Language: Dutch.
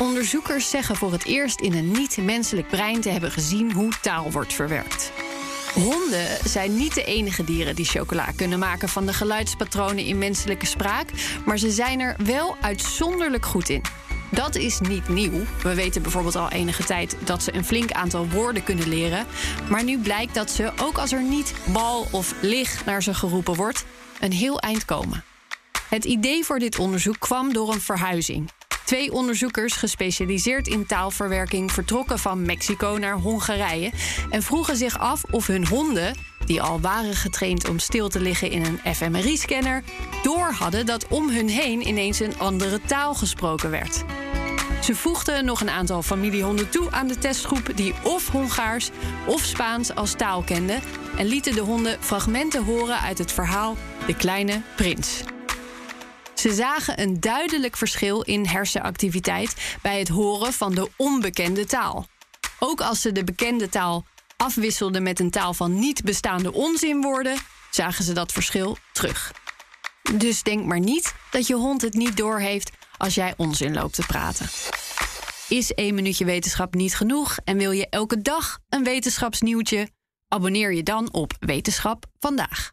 Onderzoekers zeggen voor het eerst in een niet-menselijk brein te hebben gezien hoe taal wordt verwerkt. Honden zijn niet de enige dieren die chocola kunnen maken van de geluidspatronen in menselijke spraak, maar ze zijn er wel uitzonderlijk goed in. Dat is niet nieuw. We weten bijvoorbeeld al enige tijd dat ze een flink aantal woorden kunnen leren. Maar nu blijkt dat ze, ook als er niet bal of lig naar ze geroepen wordt, een heel eind komen. Het idee voor dit onderzoek kwam door een verhuizing. Twee onderzoekers gespecialiseerd in taalverwerking vertrokken van Mexico naar Hongarije en vroegen zich af of hun honden, die al waren getraind om stil te liggen in een fMRI-scanner, door hadden dat om hun heen ineens een andere taal gesproken werd. Ze voegden nog een aantal familiehonden toe aan de testgroep die of Hongaars of Spaans als taal kenden en lieten de honden fragmenten horen uit het verhaal De Kleine Prins. Ze zagen een duidelijk verschil in hersenactiviteit bij het horen van de onbekende taal. Ook als ze de bekende taal afwisselden met een taal van niet bestaande onzinwoorden, zagen ze dat verschil terug. Dus denk maar niet dat je hond het niet doorheeft als jij onzin loopt te praten. Is één minuutje wetenschap niet genoeg en wil je elke dag een wetenschapsnieuwtje? Abonneer je dan op Wetenschap vandaag.